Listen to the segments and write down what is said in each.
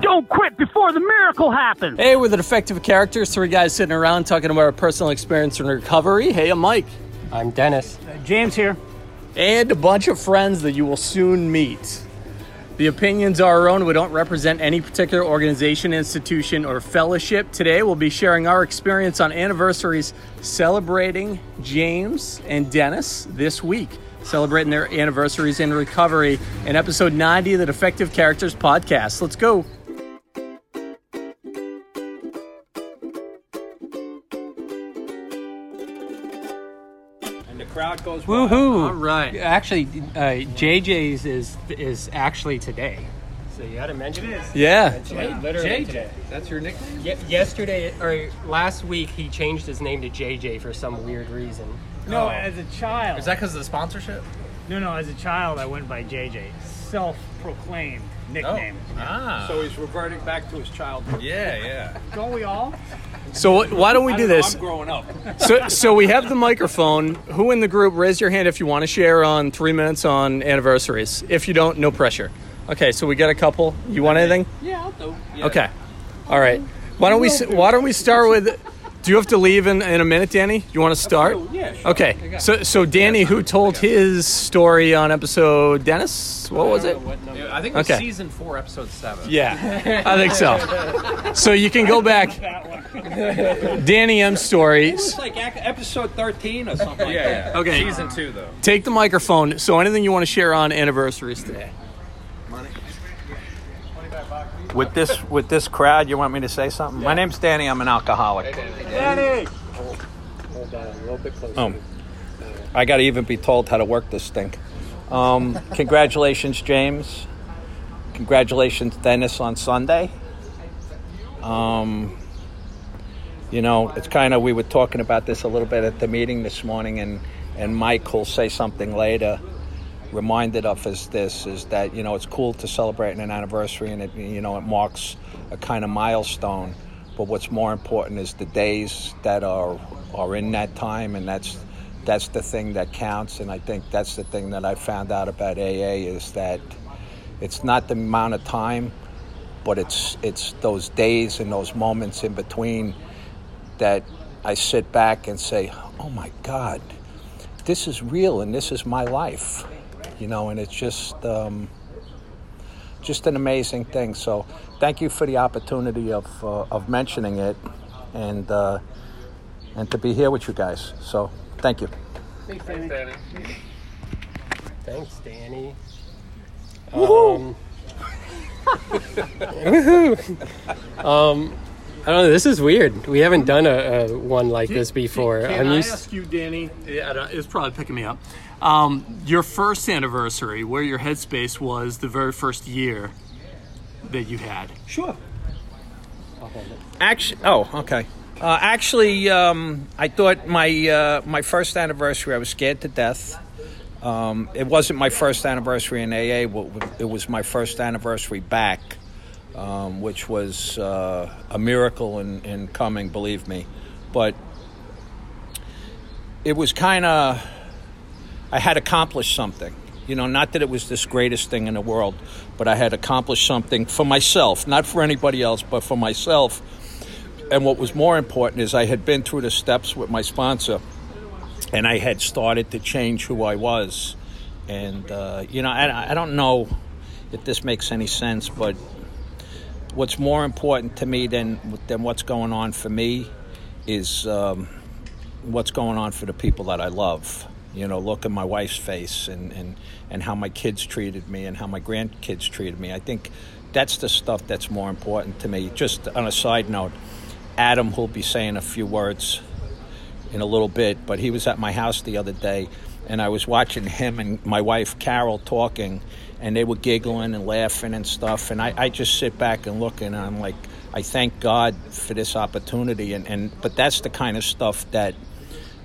Don't quit before the miracle happens. Hey, we're the defective characters, three guys sitting around talking about our personal experience in recovery. Hey, I'm Mike. I'm Dennis. Uh, James here. And a bunch of friends that you will soon meet. The opinions are our own. We don't represent any particular organization, institution, or fellowship. Today, we'll be sharing our experience on anniversaries celebrating James and Dennis this week, celebrating their anniversaries in recovery in episode 90 of the Defective Characters podcast. Let's go. Crowd goes Woohoo! All right. Actually, uh, JJ's is is actually today. So you had to mention it. Yeah. literally JJ. today. That's your nickname? Ye- yesterday or last week, he changed his name to JJ for some weird reason. No, as a child. Is that because of the sponsorship? No, no. As a child, I went by JJ. Self-proclaimed nickname. Oh. Ah. So he's reverting back to his childhood. Yeah, yeah. Don't we all? So why don't we do this? I'm growing up. so, so we have the microphone. Who in the group? Raise your hand if you want to share on three minutes on anniversaries. If you don't, no pressure. Okay, so we got a couple. You want anything? Yeah, I'll do. Yeah. Okay. All right. Why don't we? Why don't we start with? Do you have to leave in, in a minute, Danny? You want to start? Yeah, sure. Okay. So, so Danny, who told his story on episode Dennis? What was it? I think it was Okay. season four, episode seven. Yeah, I think so. So you can go back. Danny M story. It's like episode 13 or something like Yeah, that. yeah. Okay. Season two, though. Take the microphone. So anything you want to share on anniversaries today? With this with this crowd, you want me to say something? My name's Danny. I'm an alcoholic. Danny. Hold on, a little bit closer. Oh, I got to even be told how to work this thing. Um, congratulations, James. Congratulations, Dennis, on Sunday. Um, you know, it's kind of we were talking about this a little bit at the meeting this morning, and and Mike will say something later. Reminded of us this is that you know it's cool to celebrate an anniversary, and it you know it marks a kind of milestone. But what's more important is the days that are are in that time, and that's that's the thing that counts. And I think that's the thing that I found out about AA is that it's not the amount of time, but it's it's those days and those moments in between that I sit back and say, "Oh my God, this is real, and this is my life," you know. And it's just um, just an amazing thing. So, thank you for the opportunity of uh, of mentioning it, and uh, and to be here with you guys. So, thank you. Thanks, Danny. Thanks, Danny. Um, woohoo! um, I don't know. This is weird. We haven't done a, a one like this before. Can I'm I used. ask you, Danny? Yeah, it's probably picking me up. Um, your first anniversary, where your headspace was the very first year that you had. Sure. Actually, oh, okay. Uh, actually, um, I thought my uh, my first anniversary, I was scared to death. Um, it wasn't my first anniversary in AA. It was my first anniversary back, um, which was uh, a miracle in, in coming, believe me. But it was kind of, I had accomplished something. You know, not that it was this greatest thing in the world, but I had accomplished something for myself, not for anybody else, but for myself. And what was more important is I had been through the steps with my sponsor and I had started to change who I was. And, uh, you know, I, I don't know if this makes any sense, but what's more important to me than, than what's going on for me is um, what's going on for the people that I love. You know, look at my wife's face and, and, and how my kids treated me and how my grandkids treated me. I think that's the stuff that's more important to me. Just on a side note, Adam will be saying a few words in a little bit, but he was at my house the other day and I was watching him and my wife Carol talking and they were giggling and laughing and stuff and I, I just sit back and look and I'm like I thank God for this opportunity, and, and but that's the kind of stuff that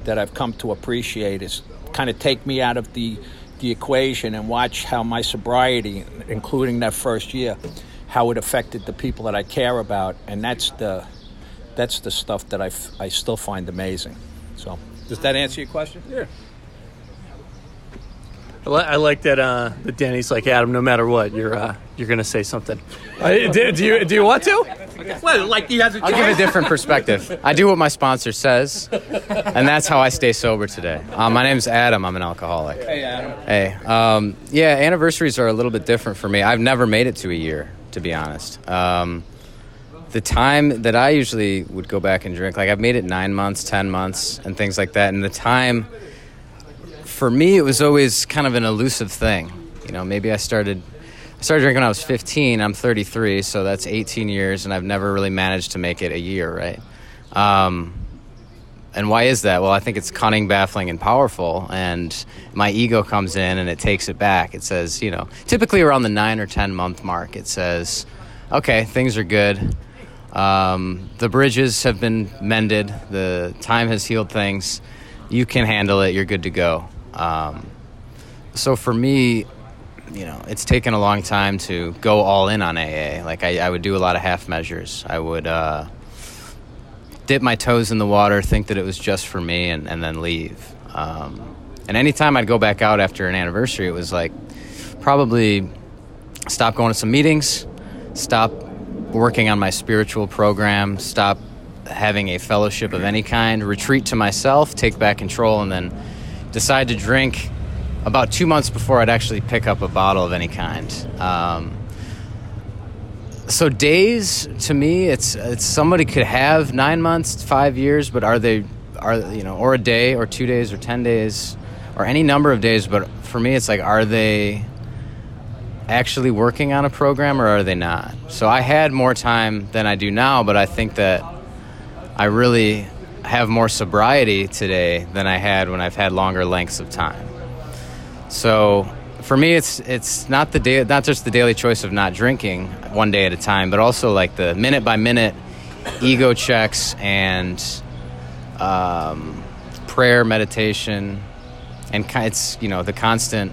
that I've come to appreciate is kind of take me out of the the equation and watch how my sobriety, including that first year, how it affected the people that I care about, and that's the that's the stuff that I, f- I still find amazing. So, does that answer your question? Yeah. I, like that. Uh, that Danny's like Adam. No matter what, you're uh, you're gonna say something. Uh, do, do you do you want to? Well, like you have to. I'll give a different perspective. I do what my sponsor says, and that's how I stay sober today. Uh, my name's Adam. I'm an alcoholic. Hey, Adam. Hey, um, yeah, anniversaries are a little bit different for me. I've never made it to a year, to be honest. Um, the time that I usually would go back and drink, like I've made it nine months, ten months, and things like that. And the time, for me, it was always kind of an elusive thing. You know, maybe I started. I started drinking when I was 15. I'm 33, so that's 18 years, and I've never really managed to make it a year, right? Um, and why is that? Well, I think it's cunning, baffling, and powerful. And my ego comes in and it takes it back. It says, you know, typically around the nine or 10 month mark, it says, okay, things are good. Um, the bridges have been mended. The time has healed things. You can handle it. You're good to go. Um, so for me, you know, it's taken a long time to go all in on AA. Like I, I would do a lot of half measures. I would uh, dip my toes in the water, think that it was just for me, and, and then leave. Um, and anytime I'd go back out after an anniversary, it was like probably stop going to some meetings, stop working on my spiritual program, stop having a fellowship of any kind, retreat to myself, take back control, and then decide to drink about two months before I'd actually pick up a bottle of any kind. Um, so days to me, it's it's somebody could have nine months, five years, but are they are you know, or a day, or two days, or ten days, or any number of days? But for me, it's like, are they actually working on a program or are they not? So I had more time than I do now, but I think that I really have more sobriety today than I had when I've had longer lengths of time. So for me, it's it's not the day, not just the daily choice of not drinking one day at a time, but also like the minute by minute ego checks and um, prayer, meditation, and it's you know the constant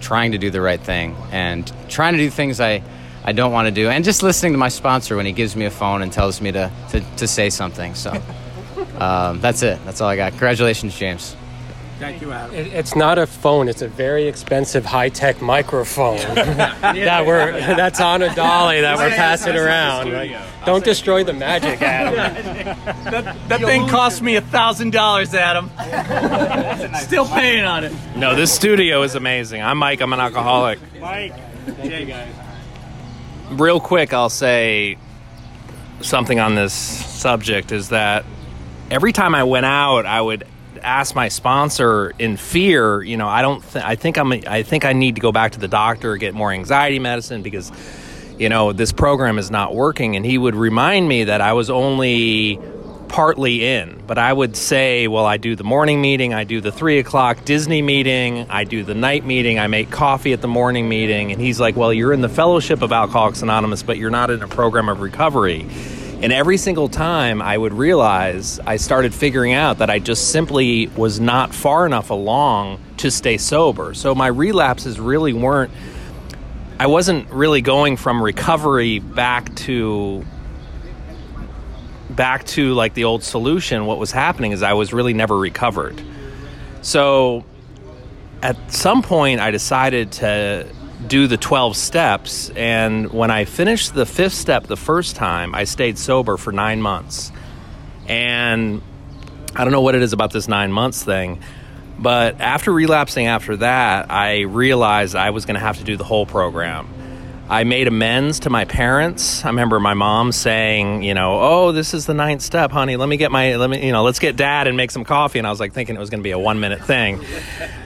trying to do the right thing and trying to do things I, I don't want to do and just listening to my sponsor when he gives me a phone and tells me to, to, to say something. So um, that's it. That's all I got. Congratulations, James. Thank you, Adam. It, it's not a phone. It's a very expensive high-tech microphone that we're that's on a dolly that we're passing around. Like, don't destroy the magic, Adam. that that thing cost me a thousand dollars, Adam. Still paying on it. No, this studio is amazing. I'm Mike. I'm an alcoholic. Mike. Hey guys. Real quick, I'll say something on this subject is that every time I went out, I would ask my sponsor in fear. You know, I don't. Th- I think I'm. I think I need to go back to the doctor get more anxiety medicine because, you know, this program is not working. And he would remind me that I was only partly in, but I would say, well, I do the morning meeting, I do the three o'clock Disney meeting, I do the night meeting, I make coffee at the morning meeting. And he's like, well, you're in the Fellowship of Alcoholics Anonymous, but you're not in a program of recovery. And every single time I would realize, I started figuring out that I just simply was not far enough along to stay sober. So my relapses really weren't, I wasn't really going from recovery back to back to like the old solution what was happening is i was really never recovered so at some point i decided to do the 12 steps and when i finished the fifth step the first time i stayed sober for nine months. And i don't know what it is about this nine months thing but after relapsing after that i realized i was going to have to do the whole program I made amends to my parents. I remember my mom saying, you know, oh, this is the ninth step, honey. Let me get my, let me, you know, let's get dad and make some coffee. And I was like thinking it was going to be a one minute thing.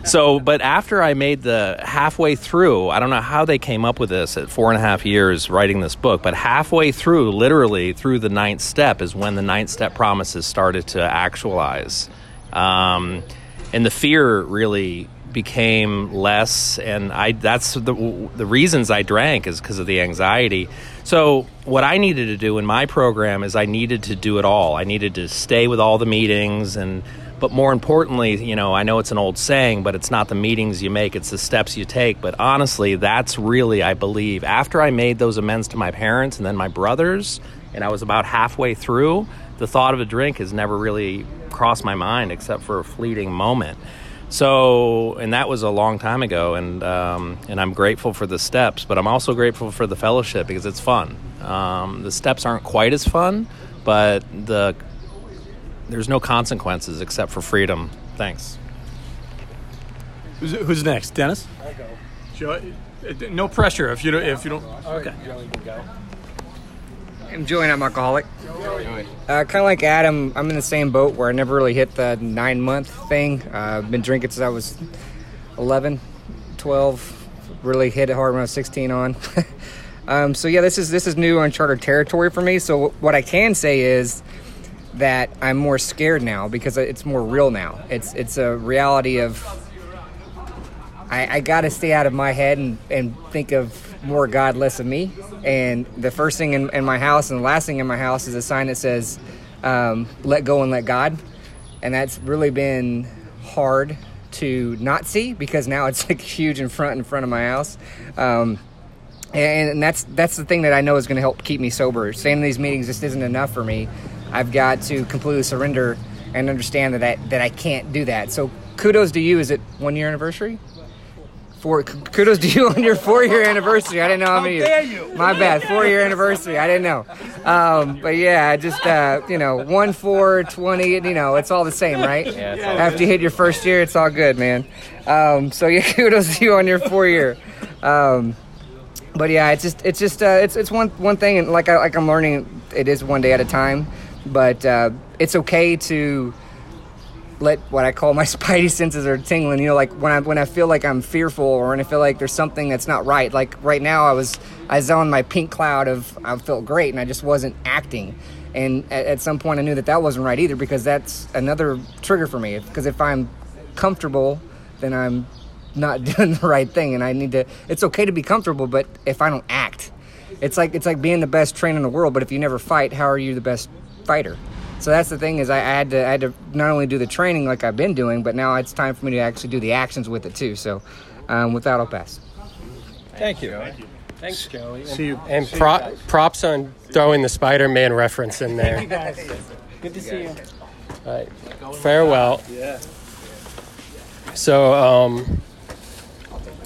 So, but after I made the halfway through, I don't know how they came up with this at four and a half years writing this book, but halfway through, literally through the ninth step, is when the ninth step promises started to actualize. Um, and the fear really became less, and I that's the the reasons I drank is because of the anxiety. So what I needed to do in my program is I needed to do it all. I needed to stay with all the meetings and but more importantly, you know, I know it's an old saying, but it's not the meetings you make, it's the steps you take. But honestly, that's really, I believe, after I made those amends to my parents and then my brothers, and I was about halfway through, the thought of a drink has never really crossed my mind except for a fleeting moment. So, and that was a long time ago, and um, and I'm grateful for the steps, but I'm also grateful for the fellowship because it's fun. Um, the steps aren't quite as fun, but the there's no consequences except for freedom. Thanks. Who's, who's next, Dennis? I go. Joe, uh, no pressure if you don't. If you don't. Okay. I'm Joey, I'm alcoholic. Uh, kind of like Adam, I'm in the same boat where I never really hit the nine month thing. Uh, I've been drinking since I was 11, 12. Really hit it hard when I was 16 on. um, so yeah, this is this is new uncharted territory for me. So what I can say is that I'm more scared now because it's more real now. It's it's a reality of I, I got to stay out of my head and, and think of more God, less of me. And the first thing in, in my house and the last thing in my house is a sign that says, um, let go and let God. And that's really been hard to not see because now it's like huge in front in front of my house. Um, and, and that's that's the thing that I know is going to help keep me sober. Staying in these meetings just isn't enough for me. I've got to completely surrender and understand that I, that I can't do that. So kudos to you. Is it one year anniversary? Four, kudos to you on your four year anniversary. I didn't know how many. How dare you? My bad. Four year anniversary. I didn't know. Um, but yeah, just uh, you know, one, four, twenty. You know, it's all the same, right? Yeah, it's all After you hit your first year, it's all good, man. Um, so yeah, kudos to you on your four year. Um, but yeah, it's just it's just uh, it's it's one one thing, and like I like I'm learning, it is one day at a time. But uh, it's okay to let what I call my spidey senses are tingling. You know, like when I when I feel like I'm fearful or when I feel like there's something that's not right. Like right now, I was I was on my pink cloud of I felt great and I just wasn't acting. And at, at some point, I knew that that wasn't right either because that's another trigger for me. Because if I'm comfortable, then I'm not doing the right thing, and I need to. It's okay to be comfortable, but if I don't act, it's like it's like being the best trainer in the world. But if you never fight, how are you the best fighter? So that's the thing is I, I had to I had to not only do the training like I've been doing, but now it's time for me to actually do the actions with it too. So um, with that, I'll pass. Thank you. Thank you. Thanks, Joey. See you. And See you props on throwing the Spider-Man reference in there. Thank you there. guys. Good to see you. All right. Farewell. Yeah. So, um,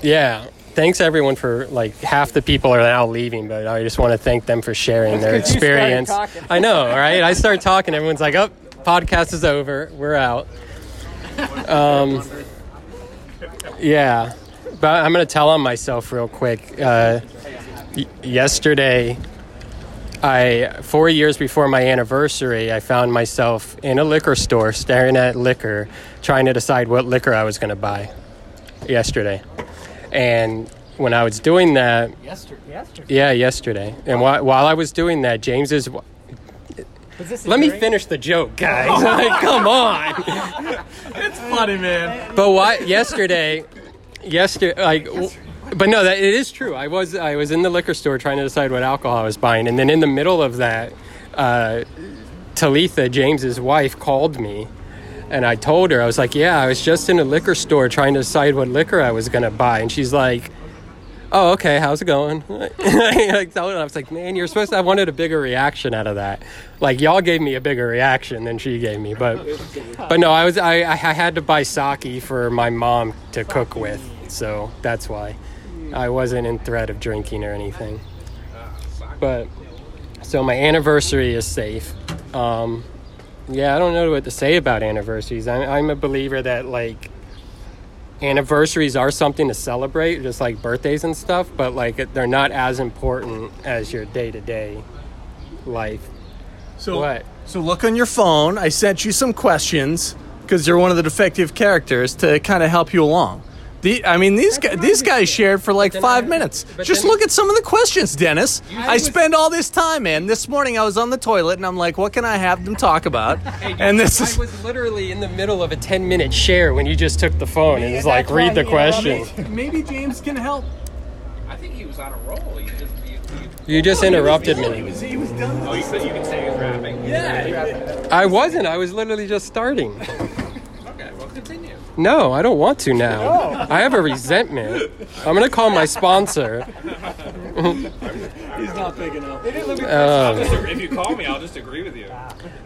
yeah. Thanks everyone for like half the people are now leaving, but I just want to thank them for sharing their experience. I know, right? I start talking, everyone's like, "Oh, podcast is over. We're out." Um, yeah, but I'm gonna tell on myself real quick. Uh, y- yesterday, I four years before my anniversary, I found myself in a liquor store staring at liquor, trying to decide what liquor I was going to buy. Yesterday, and when I was doing that, Yesterday. Yesterday. yeah, yesterday, and while while I was doing that, James's. Let me finish the joke, guys. like, come on. It's funny, man. But why? Yesterday, yesterday, like, w- but no, that it is true. I was I was in the liquor store trying to decide what alcohol I was buying, and then in the middle of that, uh, Talitha, James's wife, called me, and I told her I was like, "Yeah, I was just in a liquor store trying to decide what liquor I was gonna buy," and she's like. Oh, okay. How's it going? I told her, I was like, man, you're supposed to. I wanted a bigger reaction out of that. Like y'all gave me a bigger reaction than she gave me, but but no, I was I I had to buy sake for my mom to cook with, so that's why I wasn't in threat of drinking or anything. But so my anniversary is safe. Um, yeah, I don't know what to say about anniversaries. I'm, I'm a believer that like anniversaries are something to celebrate, just like birthdays and stuff, but like they're not as important as your day to day life. So What? So look on your phone. I sent you some questions because you're one of the defective characters to kind of help you along. The, I mean, these guys, these guys shared for like five minutes. Just look at some of the questions, Dennis. I spend all this time, man. This morning I was on the toilet and I'm like, what can I have them talk about? And this is was literally in the middle of a 10 minute share when you just took the phone and was like, read the question. Maybe James can help. I think he was on a roll. You just, you, You just interrupted me. He was done. oh, you said you can say he was rapping. Yeah. I wasn't. I was literally just starting. Okay, well, continue. No, I don't want to now. I have a resentment. I'm going to call my sponsor. He's not big enough. Um, if you call me, I'll just agree with you.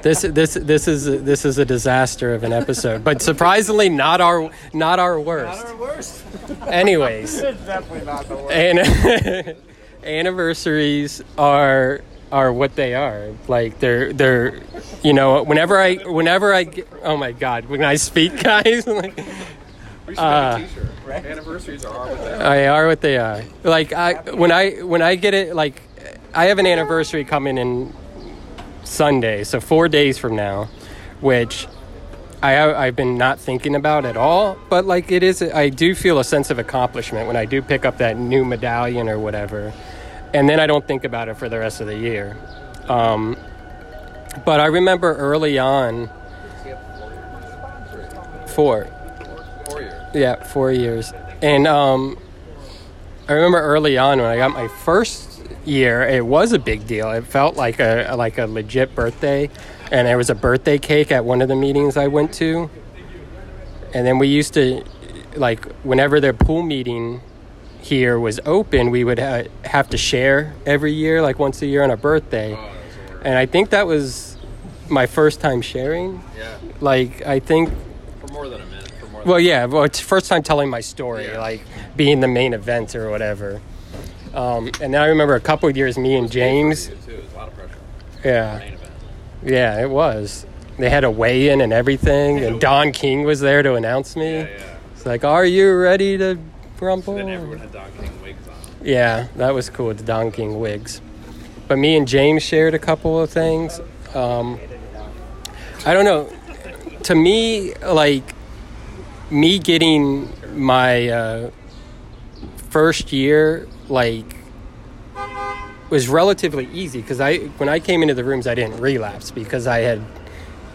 this this this is this is a disaster of an episode, but surprisingly not our not our worst. Not our worst. Anyways, It's definitely not the worst. and anniversaries are are what they are. Like they're they're you know whenever I whenever I get, oh my god when I speak guys like We should Uh, a t-shirt. Anniversaries are what they are. I are what they are. Like I when I when I get it like I have an anniversary coming in Sunday, so four days from now, which I I've been not thinking about at all. But like it is, I do feel a sense of accomplishment when I do pick up that new medallion or whatever, and then I don't think about it for the rest of the year. Um, but I remember early on, four. Years. Yeah, four years. And um, I remember early on when I got my first year, it was a big deal. It felt like a like a legit birthday, and there was a birthday cake at one of the meetings I went to. And then we used to, like, whenever their pool meeting here was open, we would ha- have to share every year, like once a year on a birthday. And I think that was my first time sharing. Yeah. Like, I think For more than a minute. For more well, yeah. Well, it's first time telling my story, like being the main event or whatever. Um, and then I remember a couple of years, me and James. than too. It's a lot of pressure. Yeah, yeah, it was. They had a weigh-in and everything, and Don King was there to announce me. Yeah. It's like, "Are you ready to rumble?" Then everyone had Don King wigs on. Yeah, that was cool. The Don King wigs. But me and James shared a couple of things. Um, I don't know. To me, like me getting my uh, first year, like was relatively easy because I when I came into the rooms I didn't relapse because I had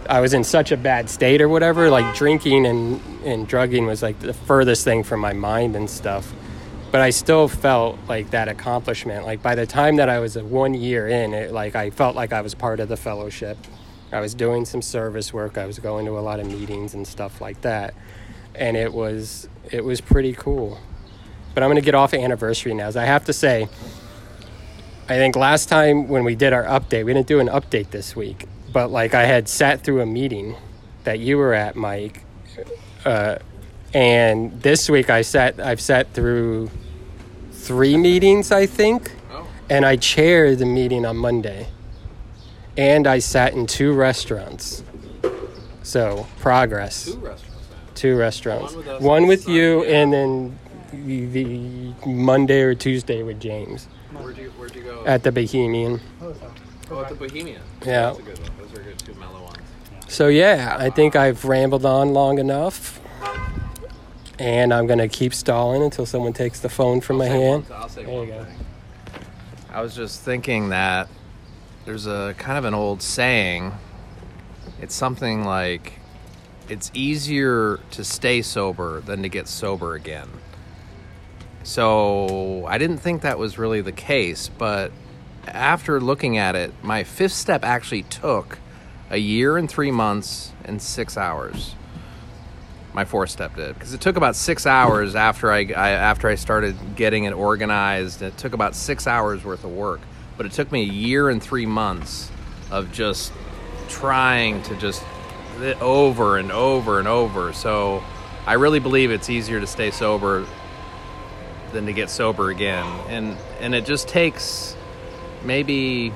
I was in such a bad state or whatever like drinking and and drugging was like the furthest thing from my mind and stuff. But I still felt like that accomplishment. Like by the time that I was a one year in it like I felt like I was part of the fellowship. I was doing some service work. I was going to a lot of meetings and stuff like that. And it was it was pretty cool. But I'm to get off anniversary now. As I have to say I think last time when we did our update, we didn't do an update this week, but like I had sat through a meeting that you were at, Mike, uh, and this week I sat. I've sat through three meetings, I think, and I chaired the meeting on Monday, and I sat in two restaurants. So progress. Two restaurants. Two restaurants. One with One with Sunday. you, and then the, the Monday or Tuesday with James Where'd you, where'd you go? at the Bohemian. Oh, at the Bohemian. Yeah. That's a good one. Those are good, two mellow ones. So yeah, I think I've rambled on long enough, and I'm gonna keep stalling until someone takes the phone from my hand. one- I'll say there one you go. I was just thinking that there's a kind of an old saying. It's something like it's easier to stay sober than to get sober again. So I didn't think that was really the case, but after looking at it, my fifth step actually took a year and three months and six hours. My fourth step did because it took about six hours after I, I after I started getting it organized. It took about six hours worth of work, but it took me a year and three months of just trying to just over and over and over. So I really believe it's easier to stay sober than to get sober again. And and it just takes maybe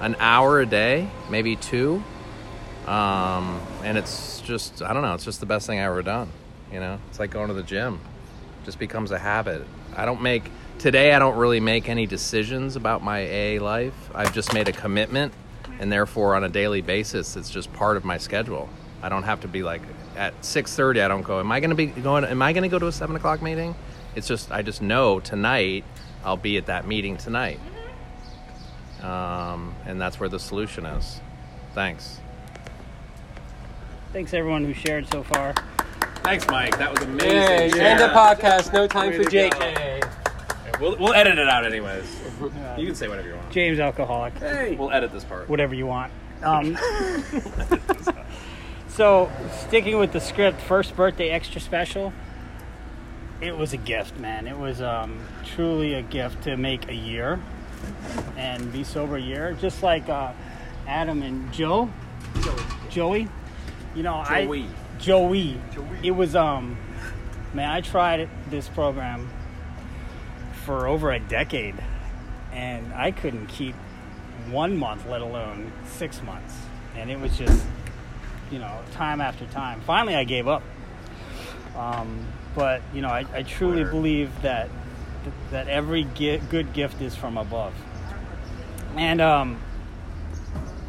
an hour a day, maybe two. Um, and it's just I don't know, it's just the best thing I ever done. You know, it's like going to the gym. It just becomes a habit. I don't make today. I don't really make any decisions about my AA life. I've just made a commitment, and therefore on a daily basis, it's just part of my schedule. I don't have to be like at six thirty. I don't go. Am I going to be going? Am I going to go to a seven o'clock meeting? It's just I just know tonight I'll be at that meeting tonight, um, and that's where the solution is. Thanks. Thanks everyone who shared so far. Thanks, Mike. That was amazing. Yay, Share. end the podcast. No time for to go. JK. We'll, we'll edit it out anyways. You can say whatever you want. James Alcoholic. Hey. We'll edit this part. Whatever you want. Um, so, sticking with the script, first birthday extra special. It was a gift, man. It was um, truly a gift to make a year and be sober a year, just like uh, Adam and Joe, Joey. You know, Joey. I Joey. It was um, man. I tried this program for over a decade, and I couldn't keep one month, let alone six months. And it was just, you know, time after time. Finally, I gave up. Um, but you know, I, I truly believe that that every gi- good gift is from above. And um,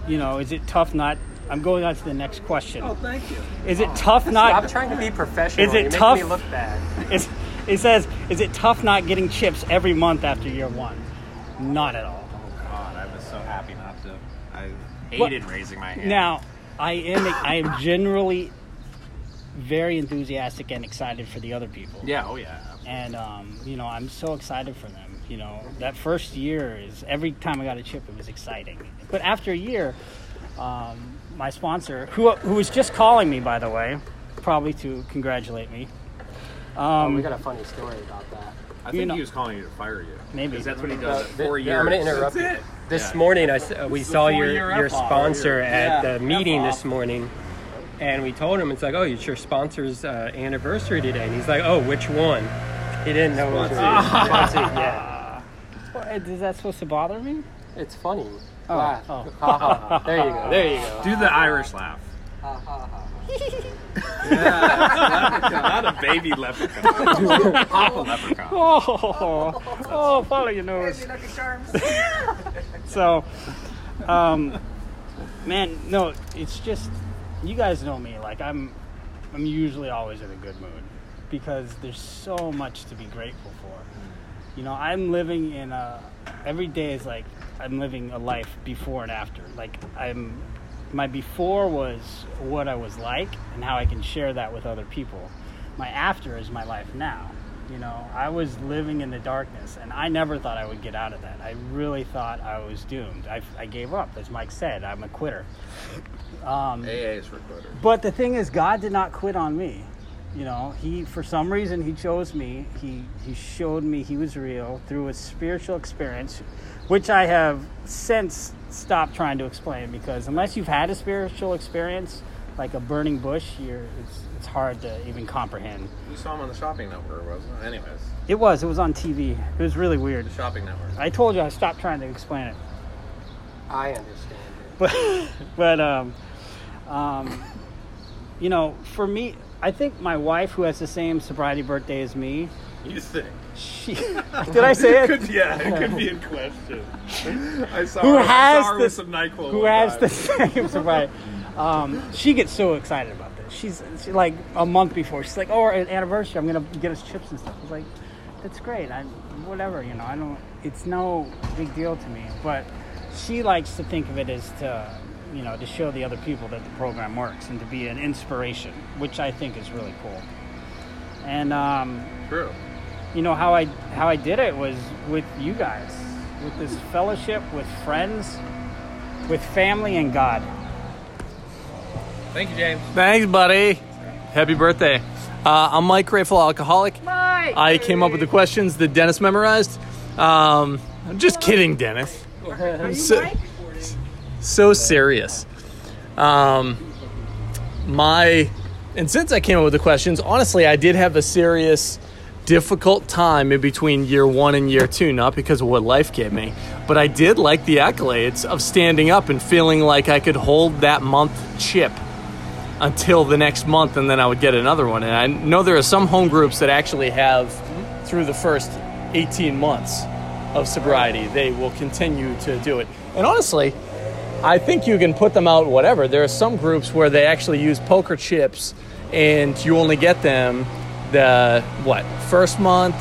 you know, is it tough not? I'm going on to the next question. Oh, thank you. Is it tough not? Stop trying to be professional. Is it You're making tough? me look bad. It's, it says, is it tough not getting chips every month after year one? Not at all. Oh God, I was so happy not to. I Well, hated raising my hand. Now, I am I am generally very enthusiastic and excited for the other people. Yeah. Oh yeah. And um, you know, I'm so excited for them. You know, that first year is every time I got a chip, it was exciting. But after a year, um, my sponsor, who who was just calling me, by the way, probably to congratulate me. oh, Um, we got a funny story about that. I You think know- he was calling you to fire you. Maybe. Because that's what he does at four Yeah, years. I'm going to interrupt That's you. it. This Yeah. morning, I, s- uh, we saw your, four-year your sponsor at Yeah, the meeting F-off. this morning, and we told him, it's like, oh, it's your sponsor's uh, anniversary today. And he's like, oh, which one? He didn't know it was Sponsor. sponsor yet. Is that supposed to bother me? It's funny. Oh, Laugh. oh. Ha, ha, ha. There you go. There you go. Do the Irish laugh. Ha, ha, ha. Not a baby leprechaun. Papa leprechaun. Oh, oh, follow your nose. so, um, man, no, it's just you guys know me. Like I'm, I'm usually always in a good mood because there's so much to be grateful for. You know, I'm living in a. Every day is like I'm living a life before and after. Like I'm, my before was what I was like and how I can share that with other people. My after is my life now. You know, I was living in the darkness, and I never thought I would get out of that. I really thought I was doomed. I, I gave up, as Mike said. I'm a quitter. Um, AA is for quitters. but the thing is, God did not quit on me. You know, He, for some reason, He chose me. He, he showed me He was real through a spiritual experience, which I have since stopped trying to explain because unless you've had a spiritual experience, like a burning bush, you're, it's, it's hard to even comprehend. You saw him on the shopping network, wasn't it? Anyways, It was, it was on TV. It was really weird. the shopping network. I told you I stopped trying to explain it. I understand. but but um, um, you know, for me, I think my wife, who has the same sobriety birthday as me, You think? she did I say it? Could, yeah, it could be in question. I saw who her, I has saw her the with some NyQuil who one has time. the same sobriety? Um, she gets so excited about this. She's, she, like a month before. She's like, "Oh, our anniversary! I'm gonna get us chips and stuff." I was like, "That's great. I whatever. You know, I don't. It's no big deal to me." But she likes to think of it as to you know to show the other people that the program works and to be an inspiration, which I think is really cool. And um, True. you know how I how I did it was with you guys, with this fellowship, with friends, with family and God. Thank you, James. Thanks, buddy. Happy birthday. Uh, I'm Mike, grateful alcoholic. Mike. I came up with the questions that Dennis memorized. Um, I'm just kidding, Dennis. So, so serious. Um, my and since I came up with the questions, honestly, I did have a serious, difficult time in between year one and year two. Not because of what life gave me, but I did like the accolades of standing up and feeling like I could hold that month chip until the next month, and then I would get another one. And I know there are some home groups that actually have through the first 18 months of sobriety, they will continue to do it. And honestly, I think you can put them out whatever. There are some groups where they actually use poker chips, and you only get them the what first month,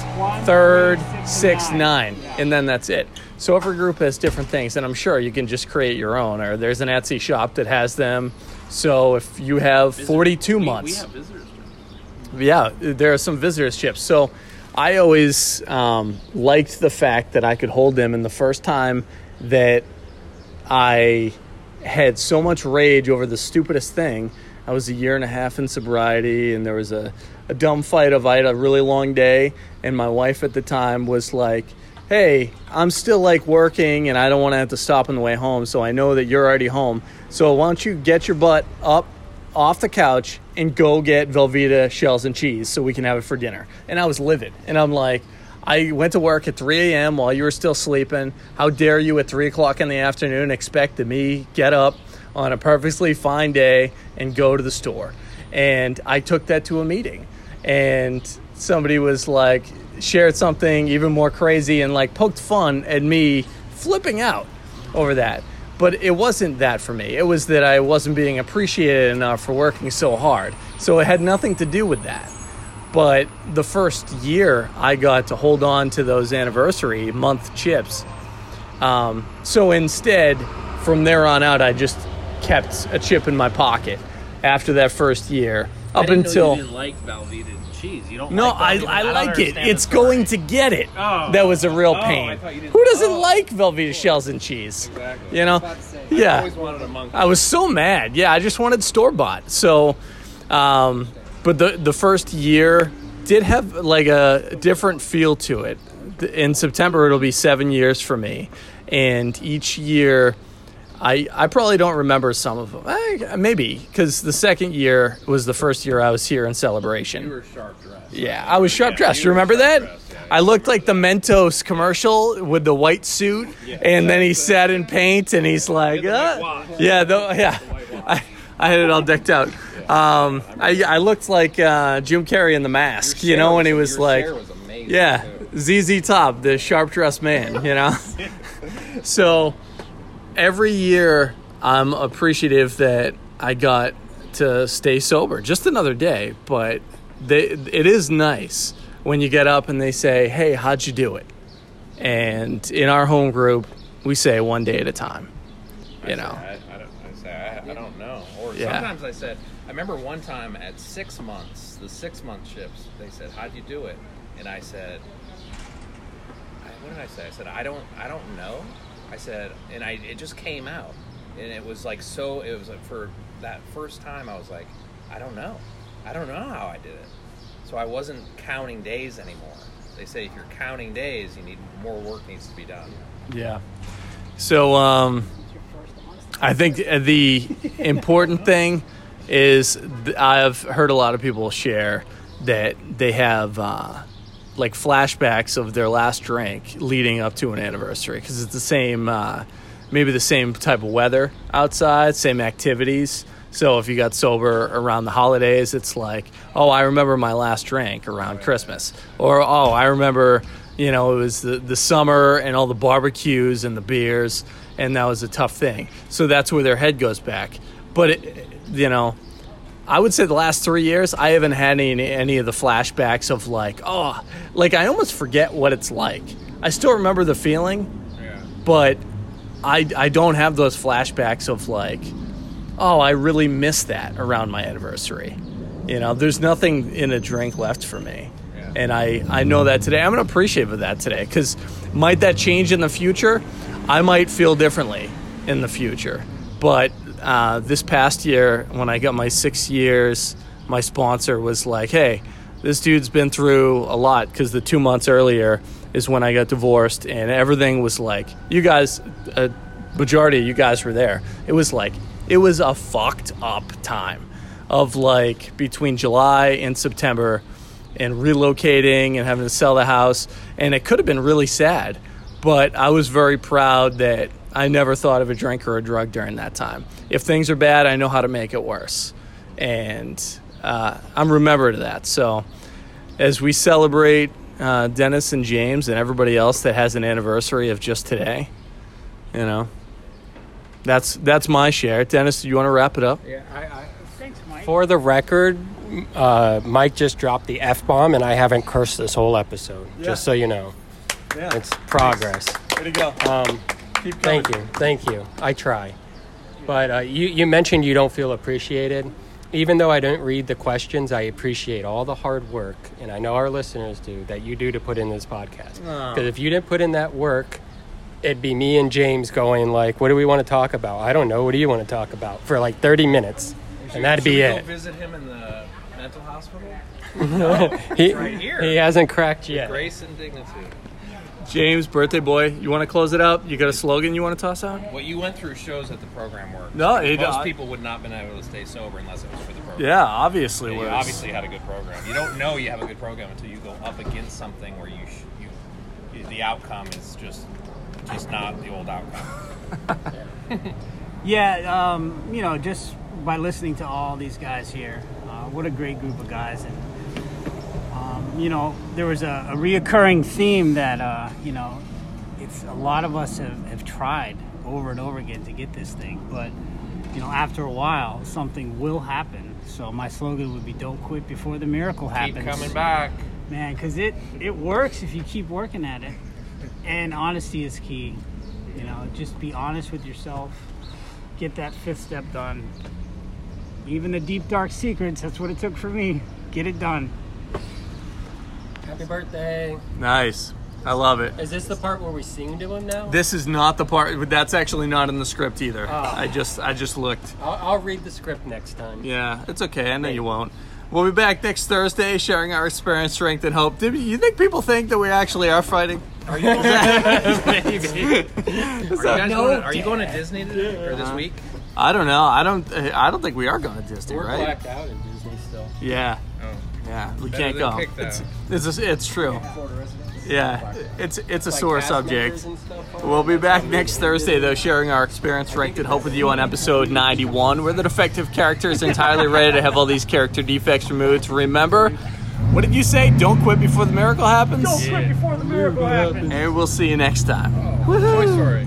third, sixth, nine, and then that's it. So every group has different things, and I'm sure you can just create your own. Or there's an Etsy shop that has them. So if you have 42 months, yeah, there are some visitors chips. So I always um, liked the fact that I could hold them. And the first time that I had so much rage over the stupidest thing, I was a year and a half in sobriety, and there was a, a dumb fight of I had a really long day, and my wife at the time was like, "Hey, I'm still like working, and I don't want to have to stop on the way home, so I know that you're already home. So why don't you get your butt up off the couch and go get Velveeta shells and cheese so we can have it for dinner?" And I was livid, and I'm like. I went to work at 3 a.m. while you were still sleeping. How dare you at 3 o'clock in the afternoon expect me get up on a perfectly fine day and go to the store? And I took that to a meeting. And somebody was like, shared something even more crazy and like poked fun at me flipping out over that. But it wasn't that for me. It was that I wasn't being appreciated enough for working so hard. So it had nothing to do with that. But the first year, I got to hold on to those anniversary month chips. Um, so instead, from there on out, I just kept a chip in my pocket after that first year up until. you didn't like Velveeta cheese. You don't. No, like I. I like it. It's going to get it. Oh. That was a real Oh, pain. I thought you didn't- Who doesn't like Velveeta shells and cheese? Exactly. You know? I Yeah. always wanted a monkey. I was so mad. Yeah, I just wanted store bought. So, um, but the the first year did have like a different feel to it. In September, it'll be seven years for me, and each year, I I probably don't remember some of them. Eh, maybe because the second year was the first year I was here in celebration. You were sharp dressed. Yeah, I was sharp dressed. You remember that? I looked like the Mentos commercial with the white suit, yeah, and then he sat in paint, and he's like, uh, yeah, the, yeah. I, I had it all decked out. Um, I, I looked like uh, Jim Carrey in the mask, you know, when he was like, hair was amazing, yeah, ZZ Top, the sharp dressed man, you know. so every year, I'm appreciative that I got to stay sober, just another day, but they, it is nice when you get up and they say, "Hey, how'd you do it?" And in our home group, we say one day at a time. You know. I, I don't. I say I, I don't know. Or Yeah. sometimes I said. I remember one time at six months, the six month ships. They said, "How'd you do it?" And I said, I, "What did I say?" I said, "I don't. I don't know." I said, and I it just came out, and it was like so. It was like for that first time, I was like, "I don't know. I don't know how I did it." So I wasn't counting days anymore. They say if you're counting days, you need more work needs to be done. Yeah. So um, I think the important thing is I've heard a lot of people share that they have uh, like flashbacks of their last drink leading up to an anniversary because it's the same, uh, maybe the same type of weather outside, same activities. So if you got sober around the holidays, it's like, oh, I remember my last drink around Christmas, or oh, I remember, you know, it was the, the summer and all the barbecues and the beers, and that was a tough thing. So that's where their head goes back. But it, you know, I would say the last three years, I haven't had any any of the flashbacks of like, oh, like I almost forget what it's like. I still remember the feeling, but I I don't have those flashbacks of like, oh, I really miss that around my anniversary. You know, there's nothing in a drink left for me. And I, I know that today. I'm appreciative of that today because might that change in the future? I might feel differently in the future. But uh, this past year, when I got my six years, my sponsor was like, hey, this dude's been through a lot because the two months earlier is when I got divorced and everything was like, you guys, a majority of you guys were there. It was like, it was a fucked up time of like between July and September and relocating and having to sell the house. And it could have been really sad, but I was very proud that I never thought of a drink or a drug during that time. If things are bad, I know how to make it worse. And uh, I'm remembered of that. So as we celebrate uh, Dennis and James and everybody else that has an anniversary of just today, you know, That's that's my share. Dennis, do you want to wrap it up? Yeah, I, I thanks, Mike. For the record, uh, Mike just dropped the f bomb, and I haven't cursed this whole episode. Yeah. Just so you know, Yeah. it's progress. Way to go. Um, Keep thank you, thank you. I try, but uh, you you mentioned you don't feel appreciated. Even though I didn't read the questions, I appreciate all the hard work, and I know our listeners do that you do to put in this podcast. Because if you didn't put in that work, it'd be me and James going like, "What do we want to talk about? I don't know. What do you want to talk about?" for like thirty minutes, and that'd be it. Go visit him in the mental hospital. no, he, right here. he hasn't cracked yet. Grace and dignity. James, birthday boy, you want to close it out? You got a slogan you want to toss out? What you went through shows that the program worked. No, it- most I- people would not have been able to stay sober unless it was for the program. Yeah, obviously Yeah, you was. obviously had a good program. You don't know you have a good program until you go up against something where you, sh- you, you the outcome is just just not the old outcome. Yeah, um, you know, just by listening to all these guys here, uh, what a great group of guys. And, you know, there was a, a reoccurring theme that, uh, you know, it's a lot of us have, have tried over and over again to get this thing. But, you know, after a while, something will happen. So my slogan would be don't quit before the miracle happens. Keep coming back. Man, because it, it works if you keep working at it. And honesty is key. You know, just be honest with yourself. Get that fifth step done. Even the deep, dark secrets, that's what it took for me. Get it done. Happy birthday! Nice. I love it. Is this the part where we sing to him now? This is not the part. That's actually not in the script either. Oh. I just I just looked. I'll, I'll read the script next time. Yeah, it's okay. I know you won't. We'll be back next Thursday, sharing our experience, strength, and hope. Do you think people think that we actually are fighting? Are you, Maybe. are you guys No going, are you going to Disney today or this Uh, week? I don't know. I don't. I don't think we are going to Disney, We're right? blacked out in Disney still. Yeah. Yeah, we Better can't than go. pick, though. it's it's, it's true. Yeah, it's it's a Like sore subject. members and stuff? We'll be back next Thursday, though, sharing our experience, ranked, and hope with you on episode 91, where the defective character is entirely ready to have all these character defects removed. Remember, what did you say? Don't quit before the miracle happens. Don't quit before the miracle happens. And we'll see you next time. Oh, toy Story.